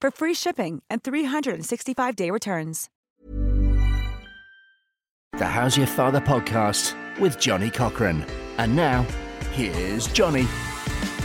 for free shipping and 365-day returns. The How's Your Father podcast with Johnny Cochran. And now, here's Johnny.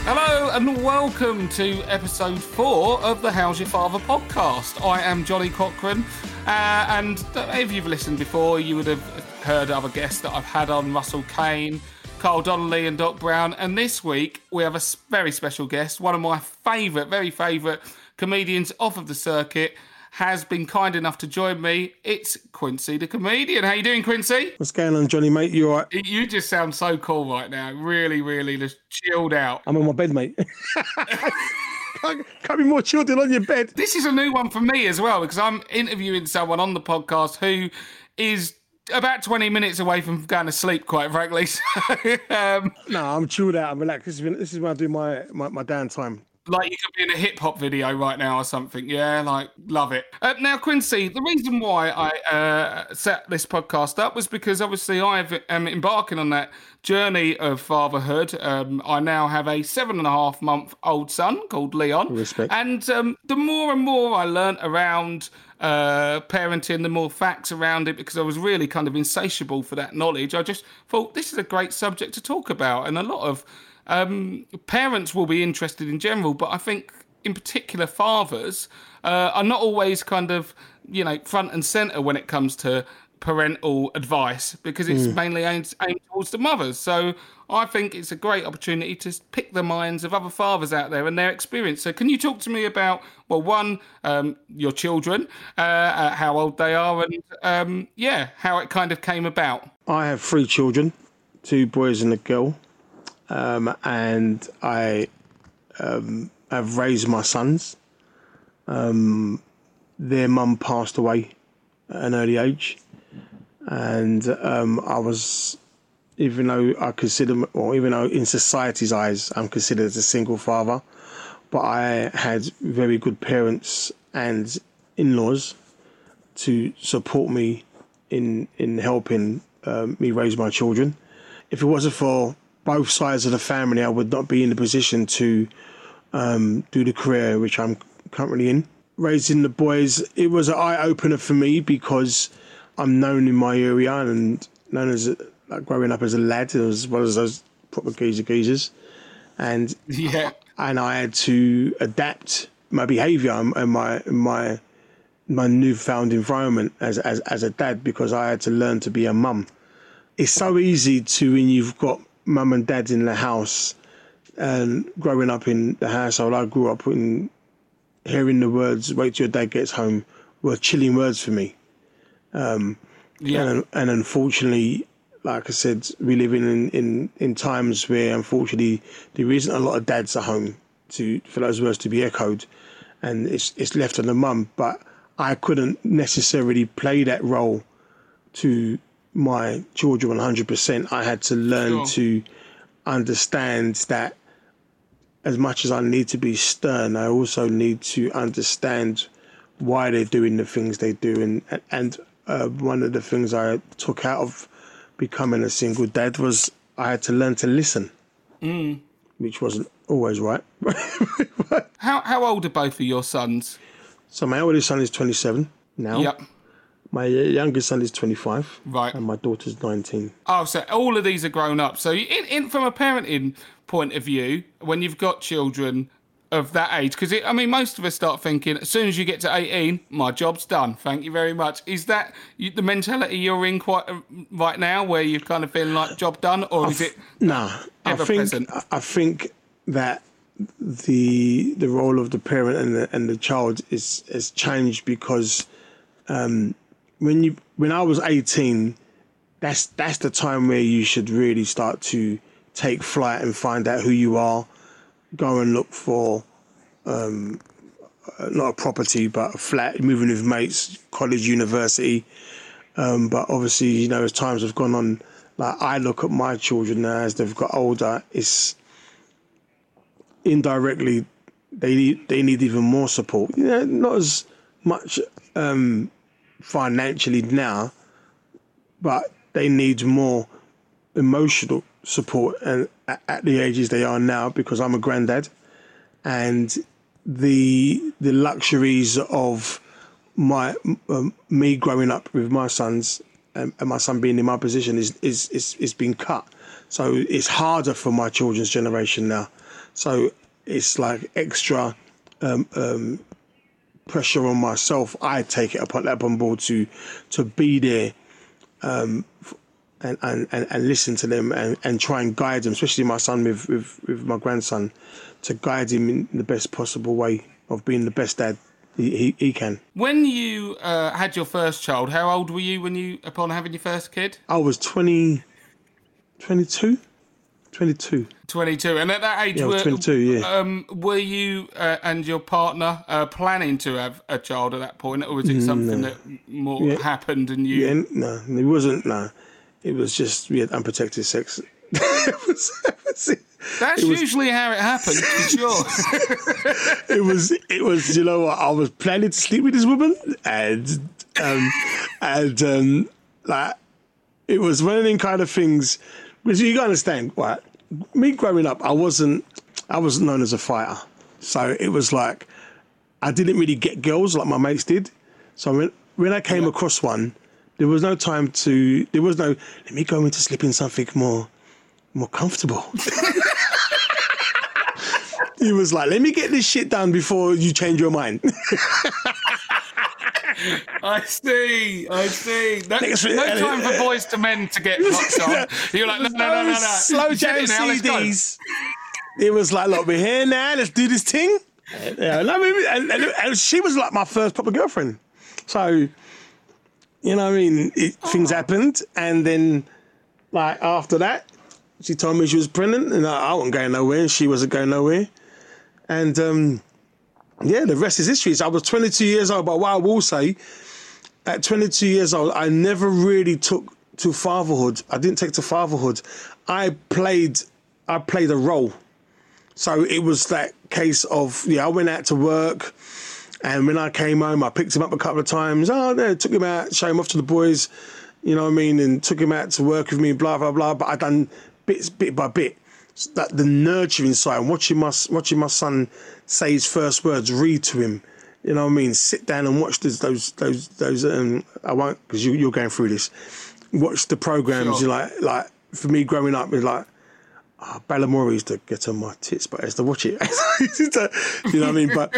Hello and welcome to episode four of the How's Your Father podcast. I am Johnny Cochran, uh, and if you've listened before, you would have heard other guests that I've had on Russell Kane, Carl Donnelly, and Doc Brown. And this week we have a very special guest, one of my favourite, very favourite comedians off of the circuit. Has been kind enough to join me. It's Quincy the comedian. How you doing, Quincy? What's going on, Johnny, mate? You all right? You just sound so cool right now. Really, really just chilled out. I'm on my bed, mate. can't, can't be more chilled than on your bed. This is a new one for me as well because I'm interviewing someone on the podcast who is about 20 minutes away from going to sleep, quite frankly. So, um, No, I'm chilled out. I'm relaxed. This is when, this is when I do my, my, my downtime. Like you could be in a hip hop video right now or something. Yeah, like love it. Uh, now, Quincy, the reason why I uh, set this podcast up was because obviously I am embarking on that journey of fatherhood. Um, I now have a seven and a half month old son called Leon. Respect. And um, the more and more I learnt around uh, parenting, the more facts around it, because I was really kind of insatiable for that knowledge. I just thought this is a great subject to talk about, and a lot of um, parents will be interested in general, but I think in particular fathers uh, are not always kind of you know front and center when it comes to parental advice because it's mainly aimed, aimed towards the mothers. So I think it's a great opportunity to pick the minds of other fathers out there and their experience. So can you talk to me about well, one, um, your children, uh, uh, how old they are, and um, yeah, how it kind of came about. I have three children, two boys and a girl, um, and I um, have raised my sons. Um, their mum passed away at an early age, and um, I was, even though I consider, or even though in society's eyes I'm considered as a single father, but I had very good parents and in-laws to support me in in helping um, me raise my children. If it wasn't for both sides of the family, I would not be in the position to um, do the career which I'm currently in. Raising the boys, it was an eye opener for me because I'm known in my area and known as a, like growing up as a lad as well as those proper geezer geezers, and Yeah. and I had to adapt my behaviour and and my my my newfound environment as, as as a dad because I had to learn to be a mum. It's so easy to when you've got mum and dad in the house and growing up in the household I grew up in hearing the words wait till your dad gets home were chilling words for me. Um, yeah. And, and unfortunately, like I said, we live in, in in times where unfortunately there isn't a lot of dads at home to for those words to be echoed, and it's it's left on the mum. But I couldn't necessarily play that role to my children 100%. I had to learn Sure. to understand that as much as I need to be stern, I also need to understand why they're doing the things they do. And and uh, one of the things I took out of becoming a single dad was I had to learn to listen, which wasn't always right. How how old are both of your sons? so my oldest son is 27 now. Yep. My youngest son is 25. Right. And my daughter's 19. Oh, so all of these are grown up. So, in, in from a parenting point of view, when you've got children of that age? Because I mean, most of us start thinking as soon as you get to 18, my job's done. Thank you very much. Is that the mentality you're in quite uh, right now, where you're kind of feeling like job done, or is it? No, I think present? I think that the the role of the parent and the and the child is has changed because um, when you when I was 18, that's that's the time where you should really start to take flight and find out who you are. Go and look for um, not a property, but a flat, moving with mates, college, university. Um, but obviously, you know, as times have gone on, like I look at my children now as they've got older, it's indirectly they need they need even more support. You know, not as much um, financially now, but they need more emotional support and at, the ages they are now because I'm a granddad and the the luxuries of my um, me growing up with my sons and, and, my son being in my position is is is is being cut. So it's harder for my children's generation now. So it's like extra um, um, pressure on myself. I take it upon upon board to to be there um, and, and, and listen to them and, and try and guide them, especially my son with, with, with my grandson, to guide him in the best possible way of being the best dad he, he, can. When you uh, had your first child, how old were you when you upon having your first kid? I was 20, 22. 22. 22. And at that age, yeah, were, 22, yeah. Um, were you uh, and your partner uh, planning to have a child at that point, or was it something no. that more yeah. happened and you? Yeah, no, it wasn't. No, it was just we had unprotected sex. it was, it was, That's it was, usually how it happens, for sure. it was. It was. You know what? I was planning to sleep with this woman, and um, and um, like it was one of them kind of things because you gotta understand, right? Me growing up, I wasn't I wasn't known as a fighter. So it was like I didn't really get girls like my mates did. So when when I came yeah. across one, there was no time to there was no let me go into slipping something more more comfortable. he was like, let me get this shit done before you change your mind. I see. I see. No, no time for Boyz II Men to get locked on. You're like, no, no, no, no, no. Slow down CDs. It was like, look, we're here now. Let's do this thing. Yeah, and, and, and, she was like my first proper girlfriend. So, you know, I mean, it, oh. things happened, and then, like after that, she told me she was pregnant, and I, I wasn't going nowhere, she wasn't going nowhere, and um, yeah, the rest is history. So I was 22 years old, but what I will say, at 22 years old, I never really took to fatherhood. I didn't take to fatherhood. I played, I played a role. So it was that case of yeah, I went out to work, and when I came home, I picked him up a couple of times. Oh, no, took him out, show him off to the boys, you know what I mean, and took him out to work with me, blah blah blah. But I done bits, bit by bit. That the nurturing side, watching my watching my son say his first words, read to him. You know what I mean? Sit down and watch those those those those. Um, I won't because you, you're going through this. Watch the programs. Sure. You like like for me growing up, it's like oh, Balamory used to get on my tits, but I used to watch it. you know what I mean? But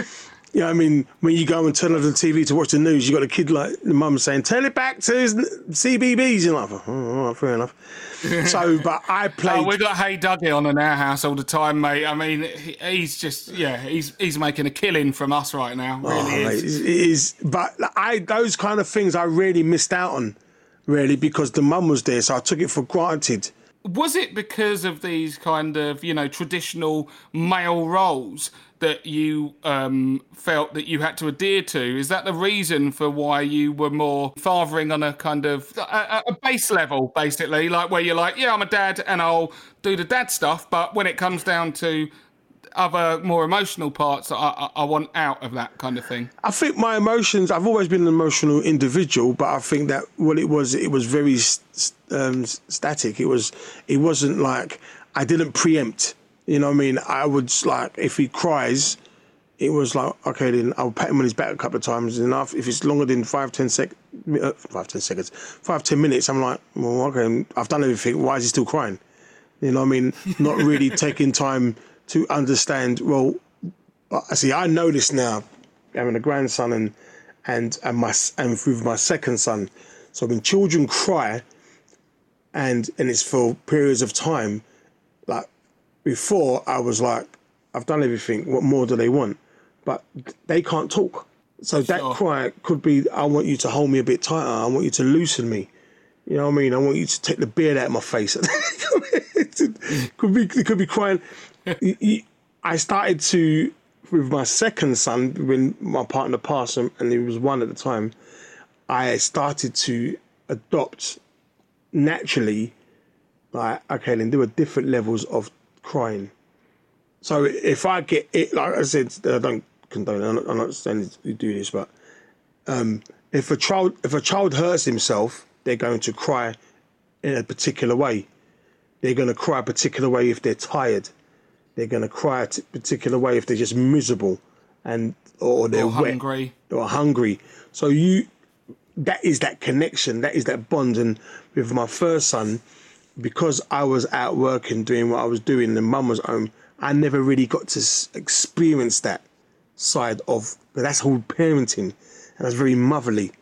you know, I mean, when you go and turn on the TV to watch the news, you got a kid like the mum saying, "Turn it back to CBBC." You're like, "Oh, fair enough." so, but I oh, played. Oh, we got Hey Duggee on in our house all the time, mate. I mean, he's just yeah, he's he's making a killing from us right now. Oh, really oh, is. Mate, it is. But I those kind of things I really missed out on, really, because the mum was there, so I took it for granted was it because of these kind of you know traditional male roles that you um, felt that you had to adhere to? Is that the reason for why you were more fathering on a kind of a, a, base level, basically, like where you're like, yeah, I'm a dad and I'll do the dad stuff, but when it comes down to other more emotional parts, I, I, I want out of that kind of thing. I think my emotions. I've always been an emotional individual, but I think that what it was, it was very um, static. It was, it wasn't like I didn't preempt you know what I mean? I would like if he cries, it was like okay then I'll pat him on his back a couple of times enough. If it's longer than five ten sec, uh, five ten seconds, five ten minutes, I'm like, well okay, I've done everything. Why is he still crying? You know what I mean? Not really taking time to understand. Well, I see. I know this now, having a grandson and and and my and with my second son. So when children cry, and and it's for periods of time, like before I was like, I've done everything. What more do they want? But they can't talk. So that Sure. cry could be, I want you to hold me a bit tighter. I want you to loosen me. You know what I mean? I want you to take the beard out of my face. it could be, it could be crying. I started to, with my second son, when my partner passed, and and he was one at the time, I started to adopt naturally, like, okay, then there were different levels of crying. So if I get it, like I said, I don't condone. I'm not, I'm not saying you do this, but um, if a child if a child hurts himself, they're going to cry in a particular way. They're going to cry a particular way if they're tired. They're going to cry a t- particular way if they're just miserable, and or they're Or hungry. or hungry. So you, that is that connection, that is that bond. And with my first son, because I was out working, doing what I was doing, and mum was home, I never really got to experience that side of. But that's whole parenting, and that's very motherly.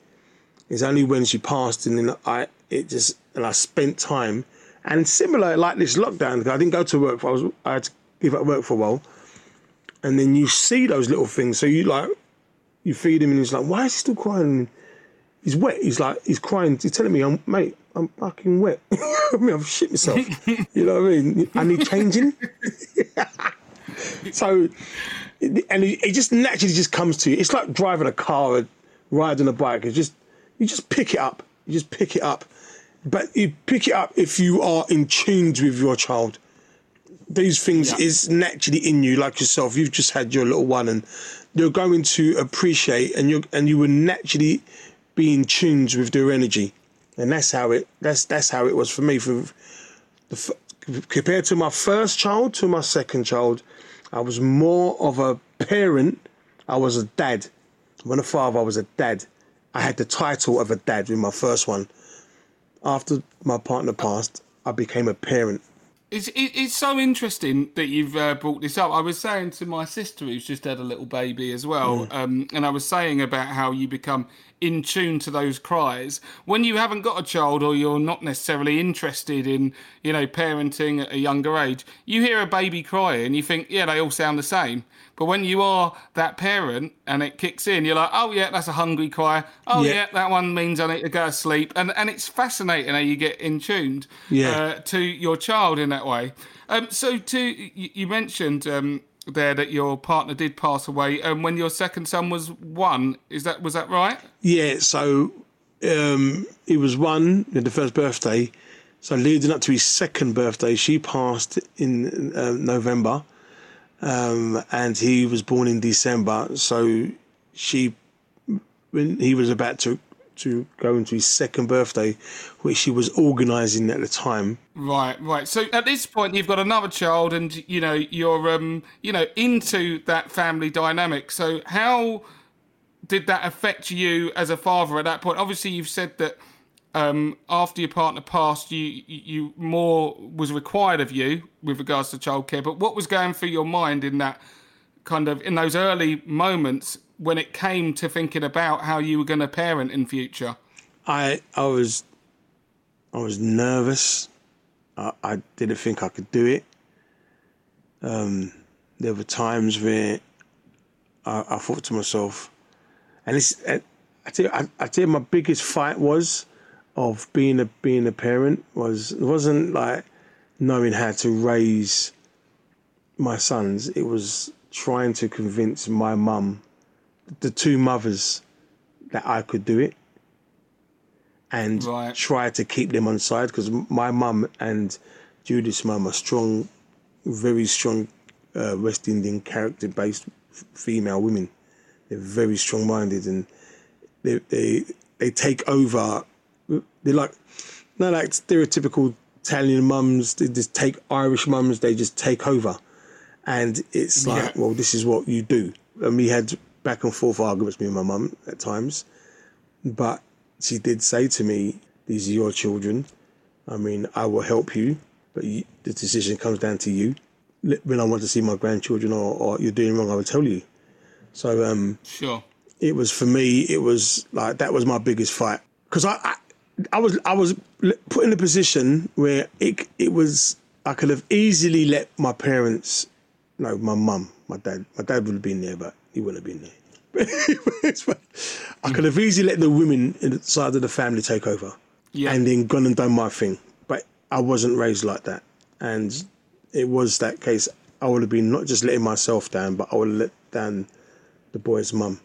It's only when she passed, and then I it just and I spent time, and similar like this lockdown. I didn't go to work. I was I had to give up work for a while, and then you see those little things. So you like you feed him and he's like, why is he still crying? He's wet. He's like, he's crying. He's telling me, I'm, mate, I'm fucking wet. I mean, I've shit myself. you know what I mean? I need changing. so, and it, it just naturally just comes to you. It's like driving a car or riding a bike. It's just, you just pick it up. You just pick it up. But you pick it up if you are in tune with your child these things is naturally in you, like yourself. You've just had your little one, and you're going to appreciate, and you and you will naturally be in tune with their energy, and that's how it. That's that's how it was for me. For the compared to my first child to my second child, I was more of a parent. I was a dad. When a father, I was a dad. I had the title of a dad with my first one. After my partner passed, I became a parent. It's, it's so interesting that you've uh, brought this up. I was saying to my sister, who's just had a little baby as well, um, and I was saying about how you become in tune to those cries when you haven't got a child or you're not necessarily interested in, you know, parenting at a younger age. You hear a baby cry and you think, yeah, they all sound the same. But when you are that parent and it kicks in, you're like, oh yeah, that's a hungry cry. Oh Yeah. yeah, that one means I need to go to sleep. And and it's fascinating how you get in tuned Yeah. uh, to your child in that way. Um, so to you, you mentioned um, there that your partner did pass away, and when your second son was one, is that was that right? Yeah, so um, he was one in the first birthday. So leading up to his second birthday, she passed in uh, November, um, and he was born in December. So she, when he was about to to go into his second birthday, which he was organising at the time. Right, right. So at this point, you've got another child, and you know you're um, you know into that family dynamic. So how did that affect you as a father at that point? Obviously, you've said that um, after your partner passed, you you more was required of you with regards to childcare. But what was going through your mind in that kind of in those early moments when it came to thinking about how you were going to parent in future? I I was I was nervous. I, I didn't think I could do it. Um, there were times where I, I thought to myself, and it's I I tell you, I, I tell you my biggest fight was of being a being a parent was it wasn't like knowing how to raise my sons. It was trying to convince my mum, the two mothers, that I could do it and Right. try to keep them on side because my mum and Judith's mum are strong, very strong uh, West Indian character based f- female women. They're very strong minded and they, they they take over. They're like not like stereotypical Italian mums. They just take Irish mums. They just take over, and it's like, Yeah. well, this is what you do. And we had back and forth arguments me and my mum at times, but she did say to me, "These are your children. I mean, I will help you, but you, the decision comes down to you." when I want to see my grandchildren or, or you're doing wrong, I will tell you. So um, sure, it was for me. It was like that was my biggest fight because I, I I was I was put in a position where it it was I could have easily let my parents, no, my mum, my dad, my dad would have been there, but he wouldn't have been there. I could have easily let the women inside of the family take over, yeah. and then gone and done my thing. But I wasn't raised like that, and it was that case. I would have been not just letting myself down, but I would have let down the boy's mum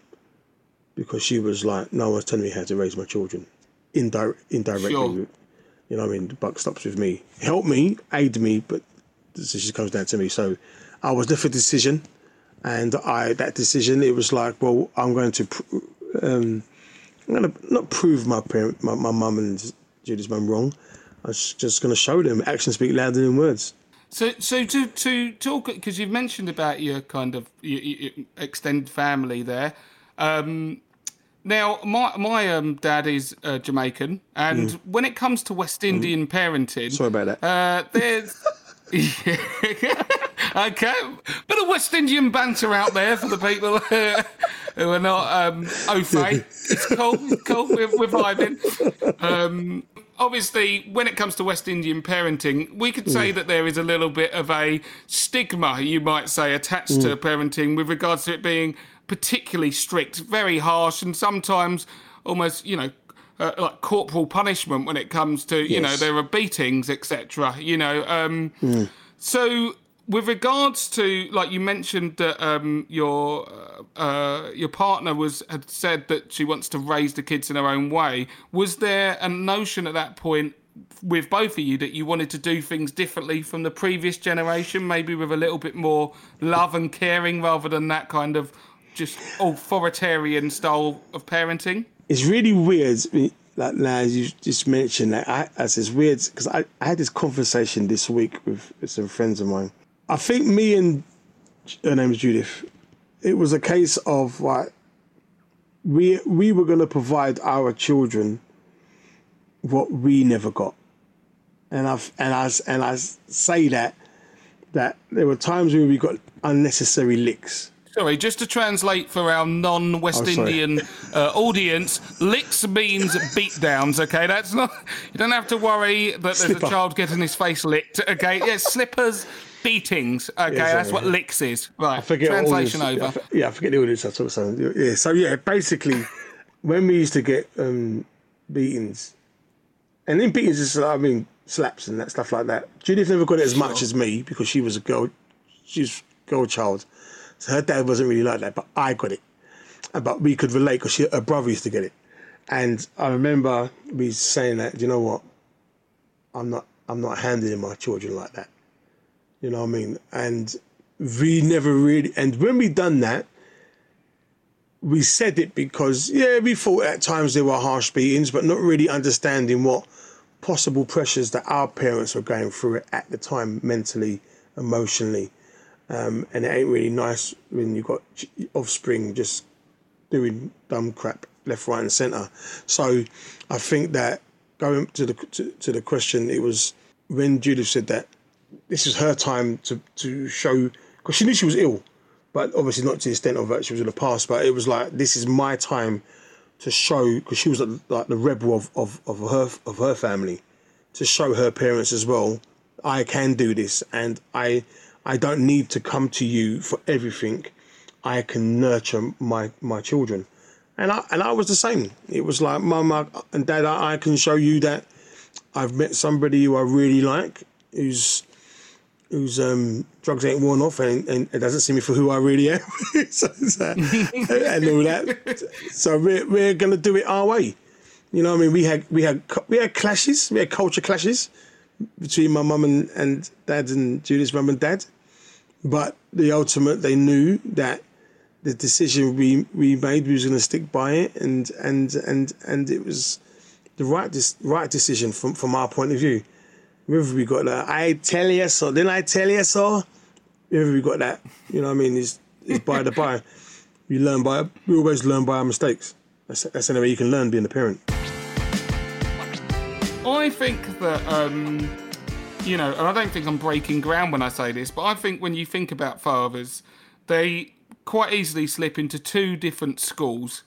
because she was like, no one's telling me how to raise my children indirect, indirectly. Sure. You know, I mean, the buck stops with me. Help me, aid me, but the decision comes down to me. So I was left a decision, and I that decision it was like, well, I'm going to, um, I'm going to not prove my parent, my my mum and Judy's mum wrong. I was just going to show them actions speak louder than words. So, so to to talk because you've mentioned about your kind of your, your extended family there. Um, now, my my um, dad is uh, Jamaican, and mm. when it comes to West mm. Indian mm. parenting, sorry about that. Uh, there's okay, bit of West Indian banter out there for the people who are not um, au fait. It's cool. Cool. We're, we're vibing. Um, obviously, when it comes to West Indian parenting, we could say mm. that there is a little bit of a stigma, you might say, attached mm. to parenting with regards to it being particularly strict, very harsh, and sometimes almost, you know, uh, like corporal punishment when it comes to, you yes. know, there are beatings, etc. You know, um, mm. so with regards to like you mentioned that um, your uh, uh, your partner was had said that she wants to raise the kids in her own way. Was there a notion at that point with both of you that you wanted to do things differently from the previous generation, maybe with a little bit more love and caring rather than that kind of just authoritarian style of parenting? It's really weird. Like now, as you just mentioned, that I, as it's weird because I, I had this conversation this week with some friends of mine. I think me and her name is Judith. It was a case of like we we were going to provide our children what we never got, and I and I and I say that that there were times when we got unnecessary licks Sorry, just to translate for our non-West oh, Indian uh, audience, licks means beatdowns. Okay, that's not. You don't have to worry that there's Slipper. a child getting his face licked. Okay, yeah, slippers, beatings. Okay, yeah, that's what licks is. Right. I forget Translation over. Yeah I, yeah, I forget the audience. That's what I'm saying. Yeah. So yeah, basically, when we used to get um, beatings, and then beatings is I mean slaps and that stuff like that. Judith never got it as sure. much as me because she was a girl. She's a girl child. So her dad wasn't really like that, but I got it. But we could relate because her brother used to get it. And I remember me saying that, you know what? I'm not I'm not handling my children like that. You know what I mean? And we never really and when we done that, we said it because yeah, we thought at times there were harsh beatings, but not really understanding what possible pressures that our parents were going through at the time mentally, emotionally. Um, and it ain't really nice when you've got offspring just doing dumb crap left, right, and centre. So I think that going to the to, to, the question, it was when Judith said that this is her time to to show because she knew she was ill, but obviously not to the extent of that she was in the past. But it was like this is my time to show because she was like the rebel of, of, of her of her family to show her parents as well. I can do this, and I I don't need to come to you for everything. I can nurture my my children, and I and I was the same. It was like, Mum and Dad, I, I can show you that I've met somebody who I really like, who's whose um, drugs ain't worn off and, and it doesn't see me for who I really am, so, so, and all that. So we're we're gonna do it our way. You know, I mean, we had we had we had clashes, we had culture clashes between my mum and, and dad and Judith's mum and dad. But the ultimate, they knew that the decision we, we made, we was going to stick by it, and and and and it was the right right decision from from our point of view. Whether we got that, I tell you so, then I tell you so. Whether we got that, you know, what I mean, is is by the by. We learn by we always learn by our mistakes. That's that's the only way you can learn being a parent. I think that. Um you know, and I don't think I'm breaking ground when I say this, but I think when you think about fathers, they quite easily slip into two different schools.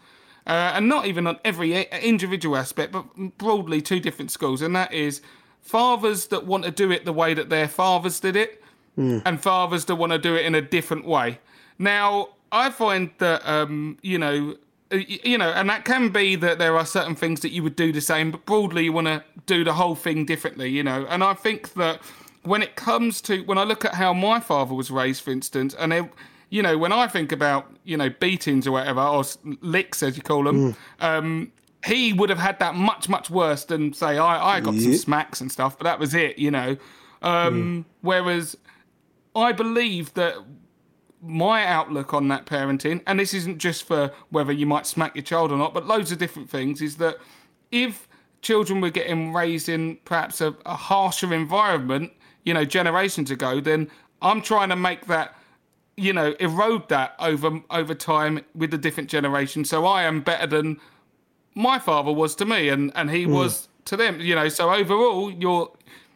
Uh, and not even on every individual aspect, but broadly two different schools, and that is fathers that want to do it the way that their fathers did it, mm. and fathers that want to do it in a different way. Now, I find that um, you know, uh, you know, and that can be that there are certain things that you would do the same, but broadly you want to do the whole thing differently, you know. And I think that when it comes to when I look at how my father was raised, for instance, and it, you know, when I think about you know beatings or whatever or licks as you call them, mm. um, he would have had that much much worse than say I I got yep. some smacks and stuff, but that was it, you know. Um, mm. Whereas I believe that my outlook on that parenting, and this isn't just for whether you might smack your child or not, but loads of different things, is that if children were getting raised in perhaps a, a harsher environment, you know, generations ago, then I'm trying to make that, you know, erode that over over time with the different generations. So I am better than my father was to me, and and he mm. was to them. You know, so overall, you're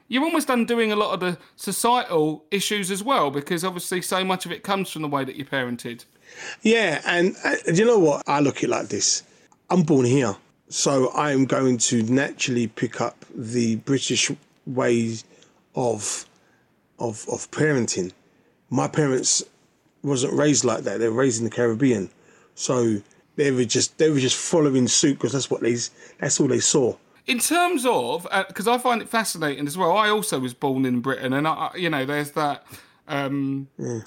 you're almost undoing a lot of the societal issues as well, because obviously so much of it comes from the way that you're parented. Yeah, and uh, you know what? I look at it like this: I'm born here, so I am going to naturally pick up the British ways of of of parenting. My parents wasn't raised like that; they were raised in the Caribbean, so they were just they were just following suit because that's what they that's all they saw in terms of because uh, I find it fascinating as well. I also was born in Britain, and I, you know, there's that um, mm.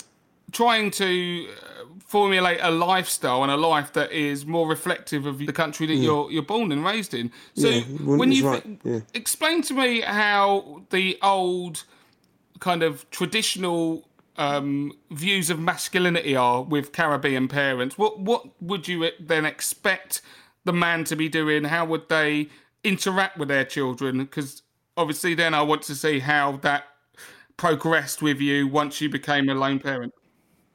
trying to uh, formulate a lifestyle and a life that is more reflective of the country that mm. you're you're born and raised in. So yeah, when you right. yeah. explain to me how the old kind of traditional um, views of masculinity are with Caribbean parents, what what would you then expect the man to be doing? How would they interact with their children because obviously then I want to see how that progressed with you once you became a lone parent.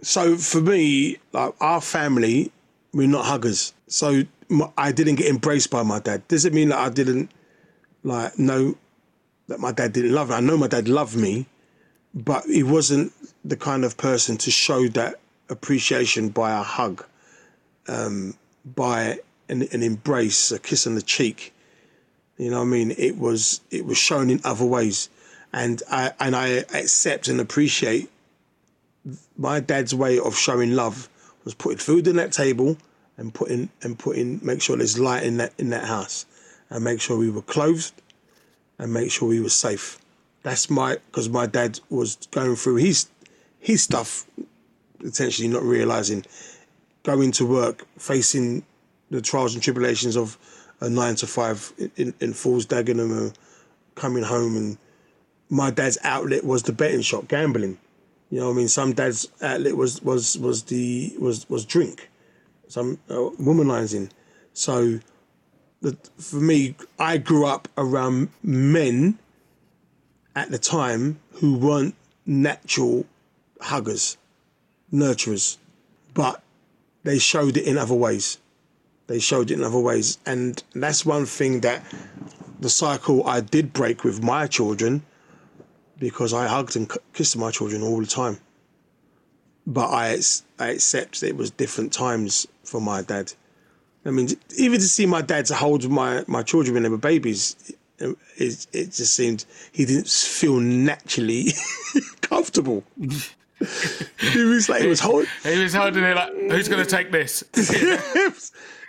So for me, like our family, we're not huggers. So I didn't get embraced by my dad. Does it mean that I didn't like know that my dad didn't love me? I know my dad loved me, but he wasn't the kind of person to show that appreciation by a hug, um, by an, an embrace, a kiss on the cheek. You know what I mean? It was it was shown in other ways, and I and I accept and appreciate my dad's way of showing love was putting food on that table and putting and putting make sure there's light in that in that house, and make sure we were clothed, and make sure we were safe. That's my because my dad was going through his his stuff, essentially not realizing, going to work, facing the trials and tribulations of a nine to five in, in Fords Dagenham, uh, coming home, and my dad's outlet was the betting shop, gambling. You know, I mean, some dad's outlet was was was the was was drink, some uh, womanizing. So, the, for me, I grew up around men at the time who weren't natural huggers, nurturers, but they showed it in other ways. They showed it in other ways. And that's one thing that the cycle I did break with my children because I hugged and kissed my children all the time. But I, I accept it was different times for my dad. I mean, even to see my dad to hold my, my children when they were babies, it, it, just seemed he didn't feel naturally comfortable. he was like, he was holding. He was holding it like, who's going to take this?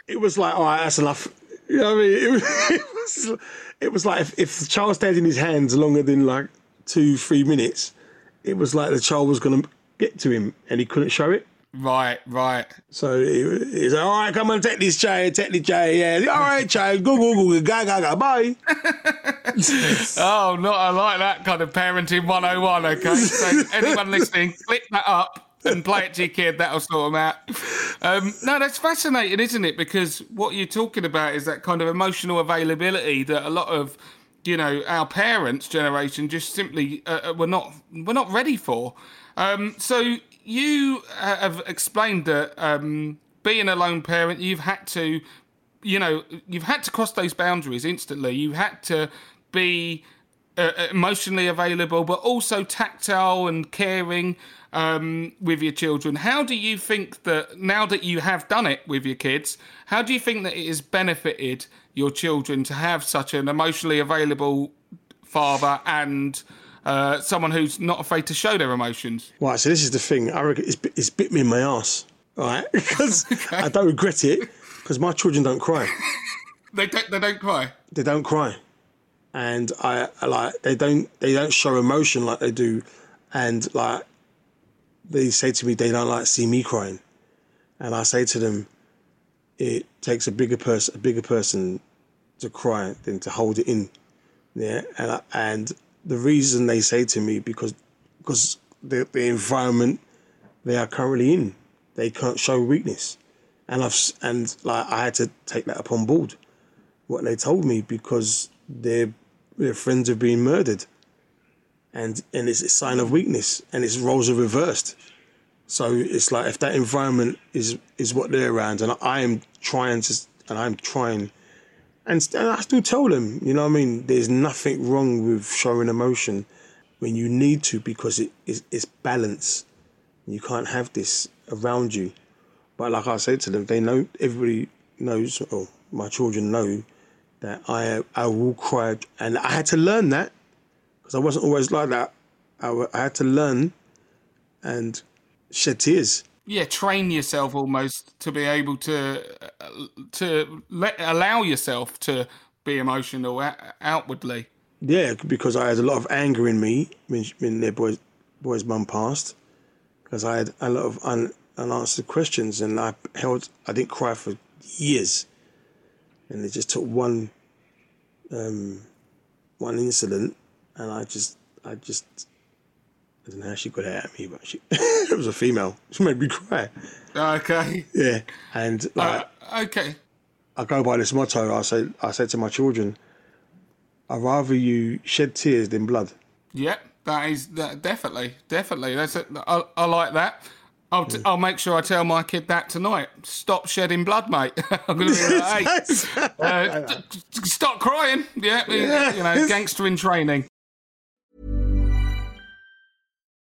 it was like, all right, that's enough. You know what I mean? It was, it was, it was like if, if the child stayed in his hands longer than like two, three minutes, it was like the child was going to get to him and he couldn't show it. Right, right. So he's like, all right, come on, take this chair, take the chair, yeah. All right, child, go, go, go, go, go, go, bye. oh, not I like that kind of parenting 101, okay? So anyone listening, click that up and play it to your kid. That'll sort them out. Um, no, that's fascinating, isn't it? Because what you're talking about is that kind of emotional availability that a lot of you know our parents' generation just simply uh, uh were not were not ready for. Um, so you have explained that um, being a lone parent, you've had to, you know, you've had to cross those boundaries instantly. You've had to be uh, emotionally available, but also tactile and caring um, with your children. How do you think that now that you have done it with your kids, how do you think that it has benefited your children to have such an emotionally available father and uh, someone who's not afraid to show their emotions? Right, so this is the thing. I reckon it's, it's bit me in my ass, right? Because okay. I don't regret it because my children don't cry. they don't. They don't cry. They don't cry, and I, I like they don't. They don't show emotion like they do, and like they say to me they don't like see me crying, and I say to them, it takes a bigger person, a bigger person, to cry than to hold it in. Yeah, and I, and the reason they say to me because because the the environment they are currently in, they can't show weakness and I've and like I had to take that upon board, what they told me because their their friends are being murdered, and and it's a sign of weakness, and its roles are reversed. So it's like if that environment is is what they're around, and I am trying to, and I'm trying, and, and I still tell them, you know, what I mean, there's nothing wrong with showing emotion when you need to because it is it's balance. You can't have this around you but like I said to them, they know everybody knows, or my children know that I I will cry, and I had to learn that because I wasn't always like that. I, I had to learn and shed tears. Yeah, train yourself almost to be able to to let allow yourself to be emotional outwardly. Yeah, because I had a lot of anger in me when, when their boy's boy's mum passed, because I had a lot of un, and answered questions. And I held, I didn't cry for years. And it just took one, um, one incident, and I just, I just, I don't know how she got it at me, but she, it was a female. She made me cry. Okay. Yeah, and like, uh, okay. I go by this motto. I say, I said to my children, I'd rather you shed tears than blood. Yeah, that is that definitely, definitely. That's it. I, I like that. I'll, t- I'll make sure I tell my kid that tonight. Stop shedding blood, mate. I'm going to be like, hey, uh, stop crying. Yeah, you know, gangster in training.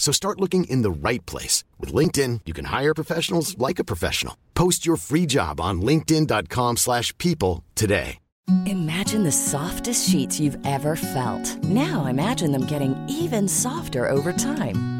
So start looking in the right place. With LinkedIn, you can hire professionals like a professional. Post your free job on linkedin.com slash people today. Imagine the softest sheets you've ever felt. Now imagine them getting even softer over time.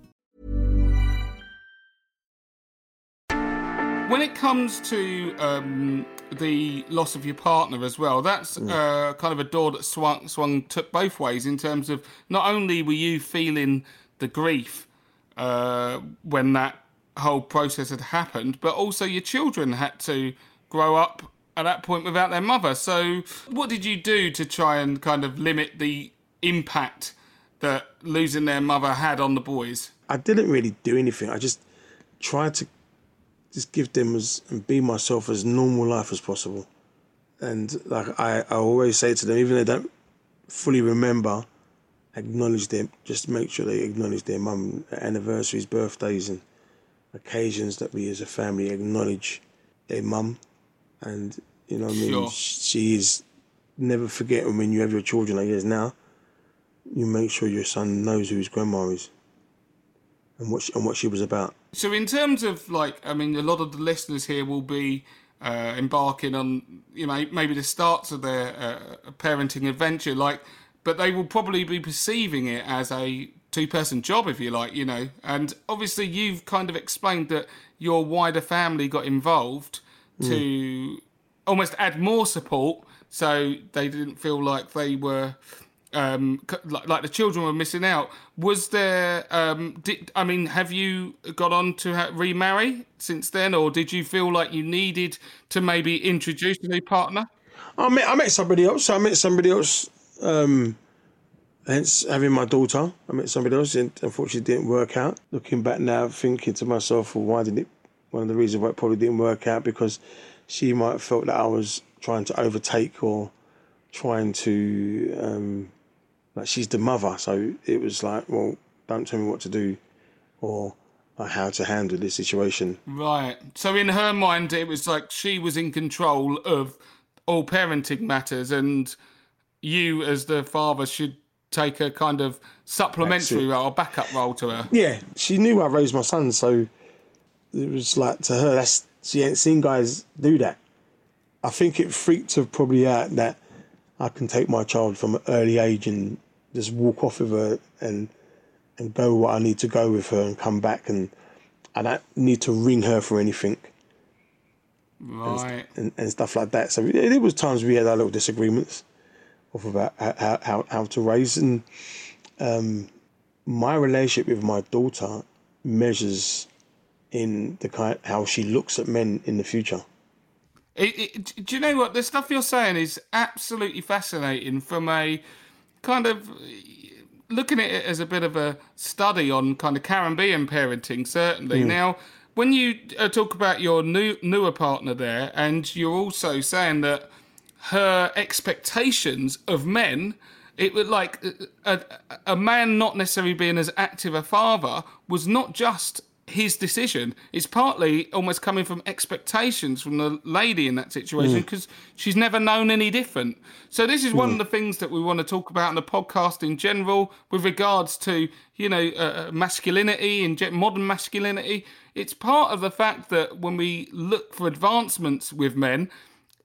When it comes to um, the loss of your partner as well, that's uh, kind of a door that swung, swung took both ways in terms of not only were you feeling the grief uh, when that whole process had happened, but also your children had to grow up at that point without their mother. So, what did you do to try and kind of limit the impact that losing their mother had on the boys? I didn't really do anything. I just tried to just give them as and be myself as normal life as possible. And like I, I always say to them, even if they don't fully remember, acknowledge them. Just make sure they acknowledge their mum anniversaries, birthdays, and occasions that we as a family acknowledge their mum. And you know, what I mean, Sure. she is never forget when you have your children like yours now. You make sure your son knows who his grandma is and what she, and what she was about. So, in terms of like, I mean, a lot of the listeners here will be uh, embarking on, you know, maybe the starts of their uh, parenting adventure, like, but they will probably be perceiving it as a two-person job, if you like, you know. And obviously, you've kind of explained that your wider family got involved to almost add more support, so they didn't feel like they were um like, like the children were missing out was there um did i mean have you got on to ha- remarry since then or did you feel like you needed to maybe introduce a new partner I met I met somebody else. I met somebody else. Um, hence having my daughter, I met somebody else, and unfortunately didn't work out. Looking back now, thinking to myself, well, why didn't it? One of the reasons why it probably didn't work out because she might have felt that I was trying to overtake or trying to, um, like she's the mother, so it was like, well, don't tell me what to do, or like how to handle this situation. right so in her mind it was like she was in control of all parenting matters and you as the father should take a kind of supplementary role or backup role to her Yeah, she knew I raised my son, so it was like to her, that's she ain't seen guys do that. I think it freaked her probably out that I can take my child from an early age and just walk off with her and and go where I need to go with her and come back and I don't need to ring her for anything right and, and stuff like that. So there was times we had our little disagreements of about how, how, how to raise and um, my relationship with my daughter measures in the kind how she looks at men in the future. It, it, do you know what the stuff you're saying is absolutely fascinating from a kind of looking at it as a bit of a study on kind of Caribbean parenting. Certainly. Now, when you uh, talk about your new newer partner there, and you're also saying that her expectations of men. It was like a, a man not necessarily being as active a father was not just his decision. is partly almost coming from expectations from the lady in that situation because she's never known any different. So this is one of the things that we want to talk about in the podcast in general with regards to you know uh, masculinity and modern masculinity. It's part of the fact that when we look for advancements with men,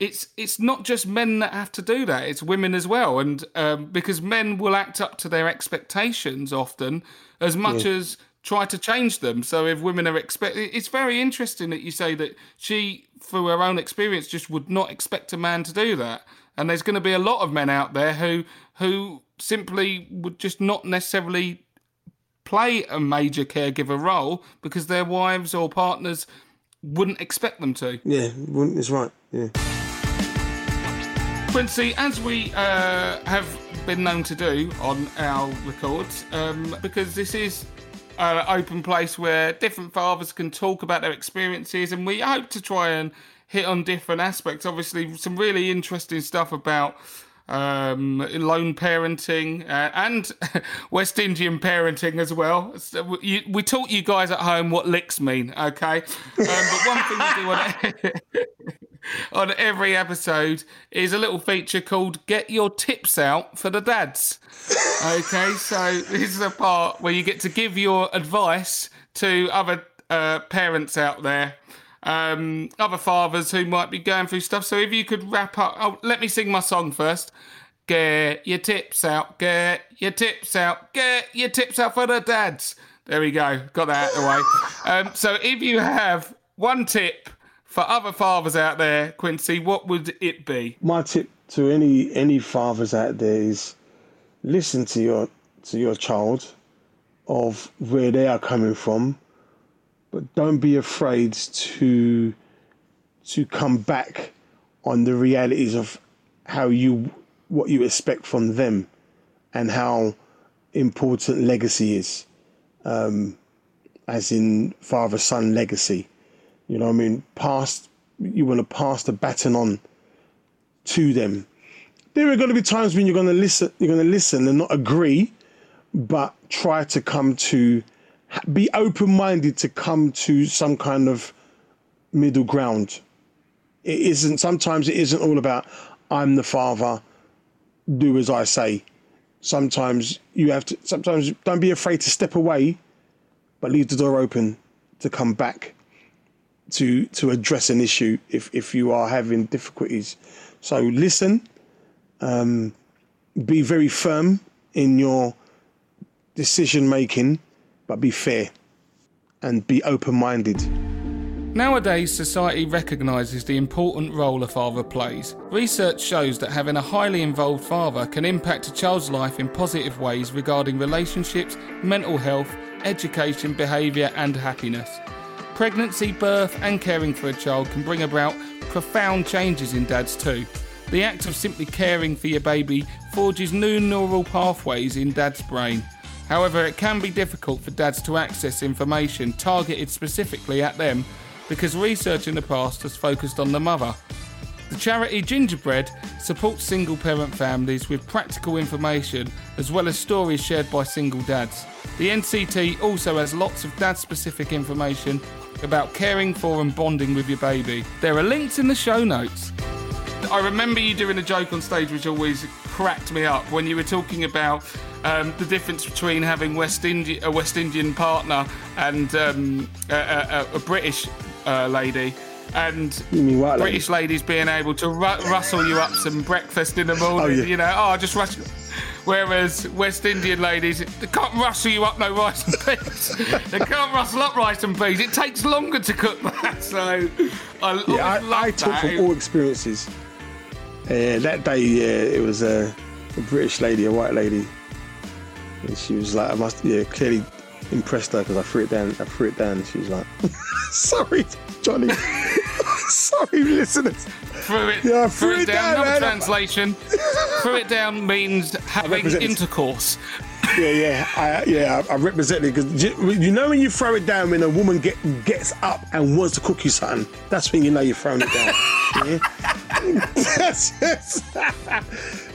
it's it's not just men that have to do that; it's women as well. And um, because men will act up to their expectations often, as much as try to change them. So if women are expect, it's very interesting that you say that she, through her own experience, just would not expect a man to do that. And there's going to be a lot of men out there who who simply would just not necessarily play a major caregiver role because their wives or partners wouldn't expect them to. Yeah, wouldn't- it's right. Yeah. Quincy, as we uh, have been known to do on our records, um, because this is open place where different fathers can talk about their experiences, and we hope to try and hit on different aspects. Obviously, some really interesting stuff about um, lone parenting uh, and West Indian parenting as well. So we, you, we taught you guys at home what licks mean, okay? Um, but one thing do on on every episode is a little feature called Get Your Tips Out for the Dads. Okay, so this is a part where you get to give your advice to other uh, parents out there, um, other fathers who might be going through stuff. So if you could wrap up, oh, let me sing my song first. Get your tips out, get your tips out, get your tips out for the dads. There we go, got that out of the way. Um, so if you have one tip for other fathers out there, Quincy, what would it be? my tip to any any fathers out there is listen to your to your child of where they are coming from but don't be afraid to to come back on the realities of how you what you expect from them and how important legacy is um, as in father son legacy you know what i mean? Past you want to pass the baton on to them. There are going to be times when you're going to listen you're going to listen and not agree but try to come to be open-minded to come to some kind of middle ground. It isn't sometimes it isn't all about i'm the father do as i say. Sometimes you have to sometimes don't be afraid to step away but leave the door open to come back to to address an issue if if you are having difficulties so listen um, be very firm in your decision making but be fair and be open minded Nowadays, society recognises the important role a father plays. Research shows that having a highly involved father can impact a child's life in positive ways regarding relationships, mental health, education, behaviour, and happiness. Pregnancy, birth, and caring for a child can bring about profound changes in dads too. The act of simply caring for your baby forges new neural pathways in dad's brain. However, it can be difficult for dads to access information targeted specifically at them because research in the past has focused on the mother. The charity Gingerbread supports single parent families with practical information as well as stories shared by single dads. The NCT also has lots of dad specific information about caring for and bonding with your baby. There are links in the show notes. I remember you doing a joke on stage which always cracked me up when you were talking about um, the difference between having West Indi- a West Indian partner and um, a, a, a, British uh, lady. And British ladies being able to ru- rustle you up some breakfast in the morning, Oh, yeah. you know, oh, just rush. Whereas West Indian ladies, they can't rustle you up no rice and peas. they can't rustle up rice and peas. It takes longer to cook that. So I, Yeah, I, I talk from all experiences. Uh, that day, yeah, it was a, a British lady, a white lady, and she was like, "I must, yeah, clearly impressed her because I threw it down. I threw it down, and she was like, "Sorry, Johnny, sorry, listeners." Threw it, Yeah, I threw threw it it down. down, Another translation. threw it down means having intercourse. Yeah, yeah, I, yeah. I, I represent it because you know when you throw it down when a woman get gets up and wants to cook you something, that's when you know you're throwing it down. yeah? That's- that's-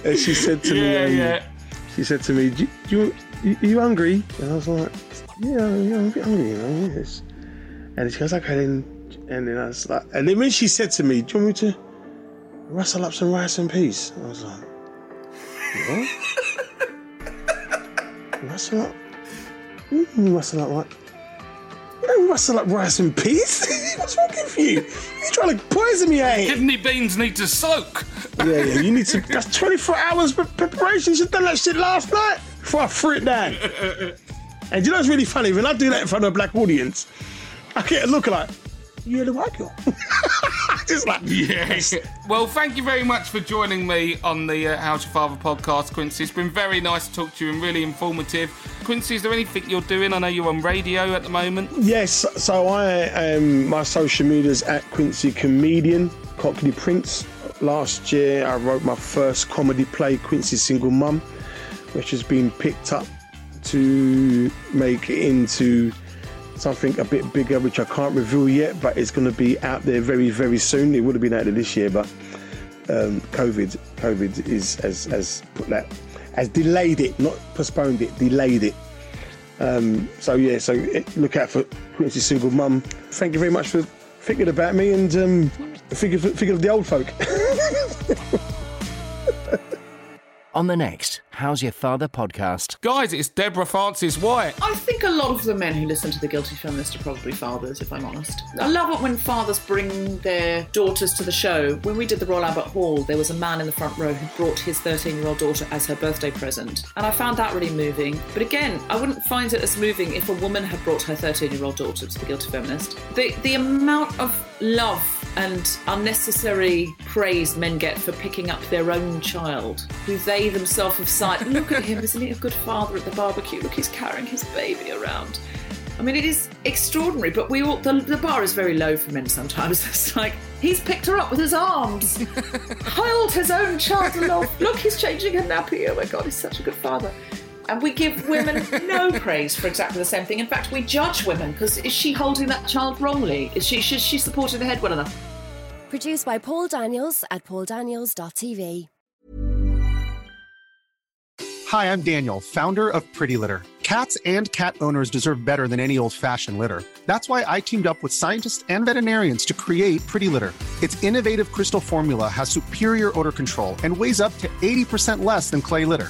and she said to Yeah, me, um, yeah. she said to me, do, do you, you, are you hungry? And I was like, yeah, yeah, I'm a bit hungry, you know, yes. And she goes, okay, then. And then I was like, and then when she said to me, do you want me to rustle up some rice and peas? I was like, what? rustle up? Mm, rustle up what? You don't rustle up rice and peas? What's wrong with you? You trying to poison me, eh? Kidney beans need to soak. Yeah, yeah, you need to. That's 24 hours pre- preparation. Have done that shit last night before I threw it down. and you know what's really funny? When I do that in front of a black audience, I get a look like, you're the white girl. Just like, Yeah. Well, thank you very much for joining me on the uh, How's Your Father podcast, Quincy. It's been very nice to talk to you and really informative. Quincy, is there anything you're doing? I know you're on radio at the moment. Yes, so I am my social media's at Quincy Comedian, Cockney Prince. Last year I wrote my first comedy play, Quincy Single Mum, which has been picked up to make it into something a bit bigger, which I can't reveal yet, but it's going to be out there very, very soon. It would have been out there this year, but um, COVID, COVID is has, has put that, has delayed it, not postponed it, delayed it. Um, so yeah, so eh, look out for Quincy Single Mum. Thank you very much for thinking about me and um, thinking, thinking of the old folk. On the next How's Your Father podcast. Guys, it's Deborah Frances-White. I think a lot of the men who listen to The Guilty Feminist are probably fathers, if I'm honest. I love it when fathers bring their daughters to the show. When we did the Royal Albert Hall, there was a man in the front row who brought his 13 year old daughter as her birthday present. And I found that really moving. But again, I wouldn't find it as moving if a woman had brought her 13 year old daughter to The Guilty Feminist. The, the amount of love and unnecessary praise men get for picking up their own child, who they themselves have signed. Look at him, isn't he a good father at the barbecue? Look, he's carrying his baby around. I mean, it is extraordinary, but we all the, the bar is very low for men sometimes. It's like He's picked her up with his arms, held his own child aloft. Look, he's changing her nappy. Oh my God, he's such a good father. And we give women no praise for exactly the same thing. In fact, we judge women because is she holding that child wrongly? Is she, is she supporting the head well enough? Produced by Paul Daniels at pauldaniels.tv. Hi, I'm Daniel, founder of Pretty Litter. Cats and cat owners deserve better than any old fashioned litter. That's why I teamed up with scientists and veterinarians to create Pretty Litter. Its innovative crystal formula has superior odor control and weighs up to 80% less than clay litter.